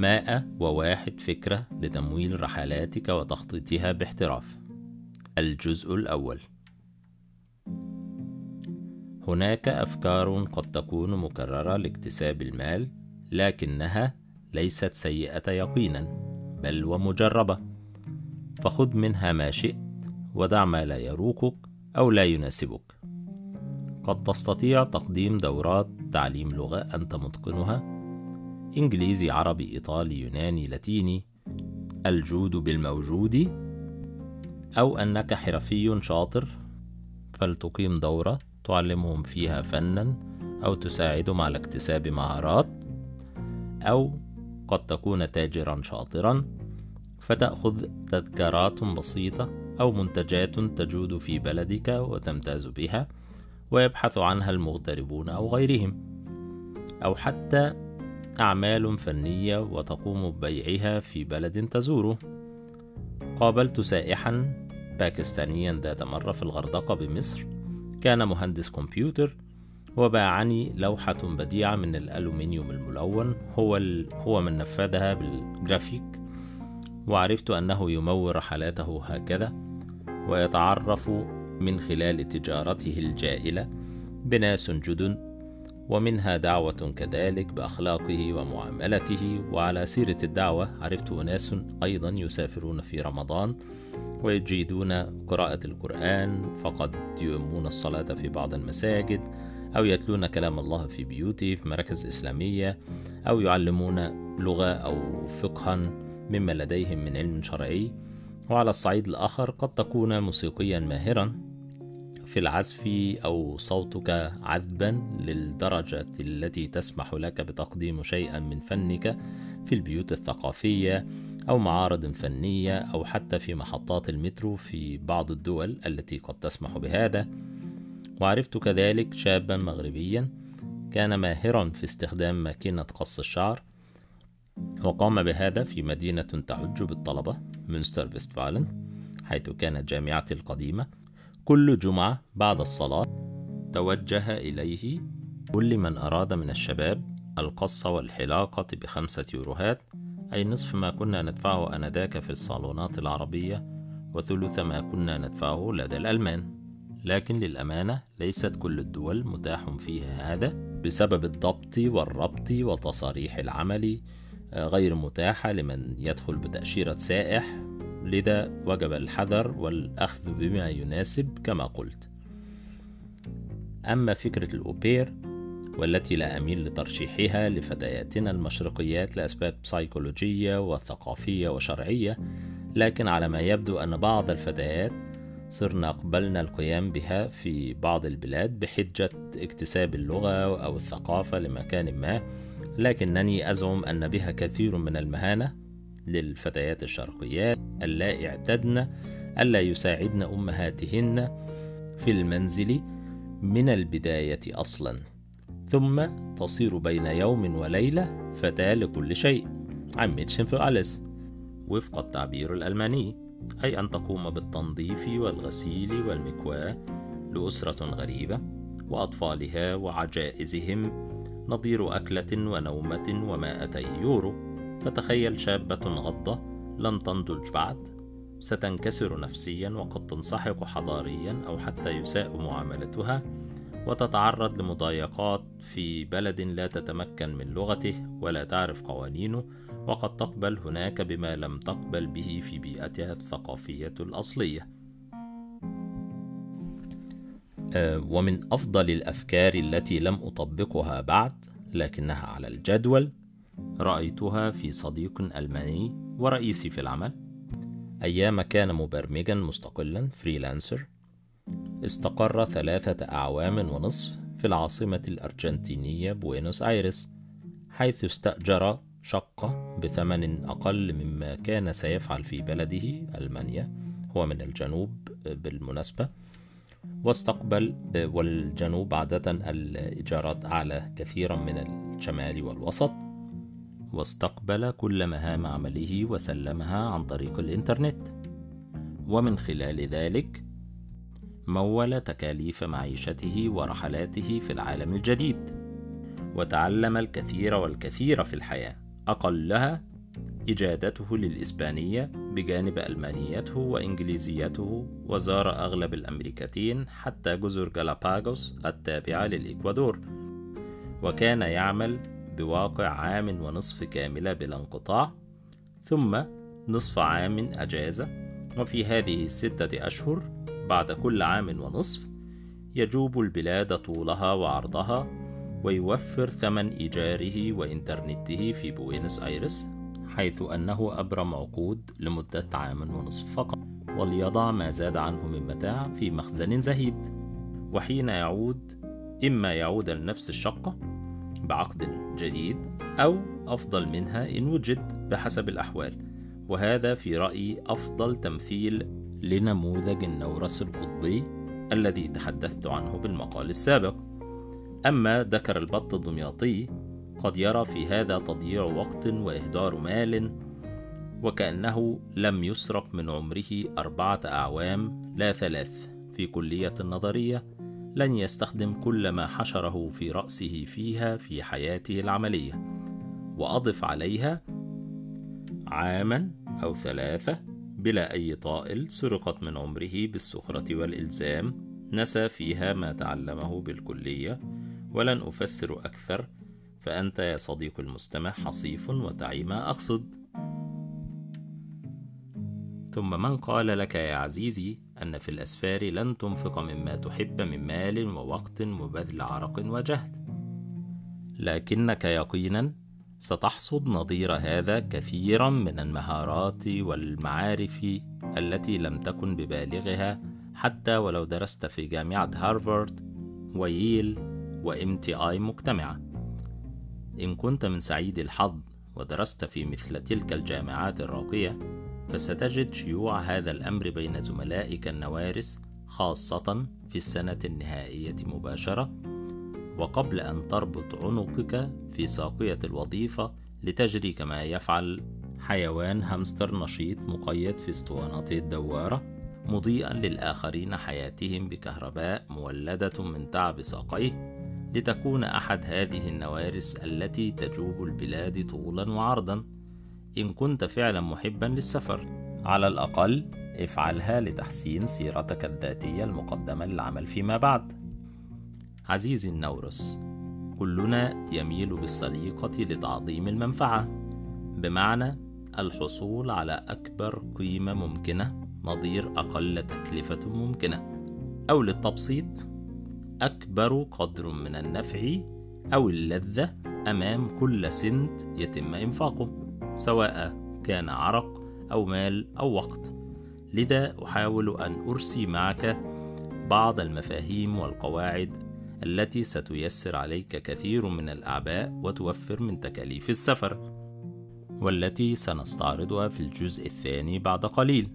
مائة وواحد فكرة لتمويل رحلاتك وتخطيطها باحتراف. الجزء الأول. هناك أفكار قد تكون مكررة لاكتساب المال لكنها ليست سيئة يقينا بل ومجربة. فخذ منها ما شئت ودع ما لا يروقك أو لا يناسبك. قد تستطيع تقديم دورات تعليم لغة أنت متقنها إنجليزي عربي إيطالي يوناني لاتيني. الجود بالموجود. أو أنك حرفي شاطر فلتقيم دورة تعلمهم فيها فنا أو تساعدهم على اكتساب مهارات. أو قد تكون تاجرا شاطرا فتأخذ تذكارات بسيطة أو منتجات تجود في بلدك وتمتاز بها ويبحث عنها المغتربون أو غيرهم. أو حتى أعمال فنية وتقوم ببيعها في بلد تزوره. قابلت سائحا باكستانيا ذات مرة في الغردقة بمصر. كان مهندس كمبيوتر وباعني لوحة بديعة من الألومنيوم الملون. هو. هو من نفذها بالجرافيك. وعرفت أنه يمول رحلاته هكذا ويتعرف من خلال تجارته الجائلة بناس جدد ومنها دعوة كذلك بأخلاقه ومعاملته. وعلى سيرة الدعوة عرفت أناس أيضا يسافرون في رمضان ويجيدون قراءة القرآن فقد يؤمون الصلاة في بعض المساجد أو يتلون كلام الله في بيوته في مراكز إسلامية أو يعلمون لغة أو فقها مما لديهم من علم شرعي. وعلى الصعيد الآخر قد تكون موسيقيا ماهرا في العزف أو صوتك عذبا للدرجة التي تسمح لك بتقديم شيئا من فنك في البيوت الثقافية أو معارض فنية أو حتى في محطات المترو في بعض الدول التي قد تسمح بهذا. وعرفت كذلك شابا مغربيا كان ماهرا في استخدام ماكينة قص الشعر وقام بهذا في مدينة تعج بالطلبة مونستر فيستفالن حيث كانت جامعتي القديمة. كل جمعة بعد الصلاة توجه إليه كل من أراد من الشباب القص والحلاقة بخمسة يوروهات أي نصف ما كنا ندفعه آنذاك في الصالونات العربية وثلث ما كنا ندفعه لدى الألمان. لكن للأمانة ليست كل الدول متاح فيها هذا بسبب الضبط والربط وتصاريح العمل غير متاحة لمن يدخل بتأشيرة سائح لذا وجب الحذر والأخذ بما يناسب كما قلت. أما فكرة الأوبير والتي لا أميل لترشيحها لفتياتنا المشرقيات لأسباب سيكولوجية وثقافية وشرعية لكن على ما يبدو أن بعض الفتيات صرنا أقبلنا القيام بها في بعض البلاد بحجة اكتساب اللغة أو الثقافة لمكان ما لكنني أزعم أن بها كثير من المهانة للفتيات الشرقيات اللائي اعتدن ألا يساعدن أمهاتهن في المنزل من البداية أصلا. ثم تصير بين يوم وليلة فتاة لكل شيء. عن في أليس وفق التعبير الألماني أي أن تقوم بالتنظيف والغسيل والمكواة لأسرة غريبة وأطفالها وعجائزهم نظير أكلة ونومة ومائتي يورو. فتخيل شابة غضة لم تنضج بعد ستنكسر نفسيا وقد تنسحق حضاريا أو حتى يساء معاملتها وتتعرض لمضايقات في بلد لا تتمكن من لغته ولا تعرف قوانينه وقد تقبل هناك بما لم تقبل به في بيئتها الثقافية الأصلية. ومن أفضل الأفكار التي لم أطبقها بعد لكنها على الجدول رأيتها في صديق ألماني ورئيسي في العمل. أيام كان مبرمجا مستقلا freelancer. استقر ثلاثة أعوام ونصف في العاصمة الأرجنتينية بوينوس آيرس حيث استأجر شقة بثمن أقل مما كان سيفعل في بلده ألمانيا. هو من الجنوب بالمناسبة. واستقبل والجنوب عادة الإيجارات أعلى كثيرا من الشمال والوسط. واستقبل كل مهام عمله وسلمها عن طريق الإنترنت. ومن خلال ذلك مول تكاليف معيشته ورحلاته في العالم الجديد. وتعلم الكثير والكثير في الحياة. أقلها إجادته للإسبانية بجانب ألمانيته وإنجليزيته. وزار أغلب الأمريكتين حتى جزر جالاباغوس التابعة للإكوادور. وكان يعمل بواقع عام ونصف كاملة بلا انقطاع ثم نصف عام أجازة. وفي هذه الستة أشهر بعد كل عام ونصف يجوب البلاد طولها وعرضها ويوفر ثمن إيجاره وإنترنته في بوينس آيرس حيث أنه أبرم عقود لمدة عام ونصف فقط وليضع ما زاد عنه من متاع في مخزن زهيد. وحين يعود إما يعود لنفس الشقة بعقد جديد أو أفضل منها إن وجد بحسب الأحوال وهذا في رأيي أفضل تمثيل لنموذج النورس القطبي الذي تحدثت عنه بالمقال السابق. أما ذكر البط الدمياطي قد يرى في هذا تضييع وقت وإهدار مال وكأنه لم يسرق من عمره أربعة أعوام لا ثلاث في كلية النظرية لن يستخدم كل ما حشره في رأسه فيها في حياته العملية وأضف عليها عاما أو ثلاثة بلا أي طائل سرقت من عمره بالسخرة والإلزام نسى فيها ما تعلمه بالكلية ولن أفسر أكثر فأنت يا صديق المستمع حصيف وتعي ما أقصد. ثم من قال لك يا عزيزي أن في الأسفار لن تنفق مما تحب من مال ووقت وبذل عرق وجهد. لكنك يقينا ستحصد نظير هذا كثيرا من المهارات والمعارف التي لم تكن ببالغها حتى ولو درست في جامعة هارفارد وييل وإم تي آي مجتمعة. إن كنت من سعيد الحظ ودرست في مثل تلك الجامعات الراقية فستجد شيوع هذا الأمر بين زملائك النوارس خاصة في السنة النهائية مباشرة وقبل أن تربط عنقك في ساقية الوظيفة لتجري كما يفعل حيوان همستر نشيط مقيد في اسطوانته الدوارة مضيئا للآخرين حياتهم بكهرباء مولدة من تعب ساقيه لتكون أحد هذه النوارس التي تجوب البلاد طولا وعرضا. إن كنت فعلا محبا للسفر. على الأقل افعلها لتحسين سيرتك الذاتية المقدمة للعمل فيما بعد. عزيزي النورس كلنا يميل بالسليقة لتعظيم المنفعة. بمعنى الحصول على أكبر قيمة ممكنة نظير أقل تكلفة ممكنة. أو للتبسيط أكبر قدر من النفع أو اللذة أمام كل سنت يتم إنفاقه. سواء كان عرق أو مال أو وقت. لذا أحاول أن أرسي معك بعض المفاهيم والقواعد التي ستيسر عليك كثير من الأعباء وتوفر من تكاليف السفر والتي سنستعرضها في الجزء الثاني بعد قليل.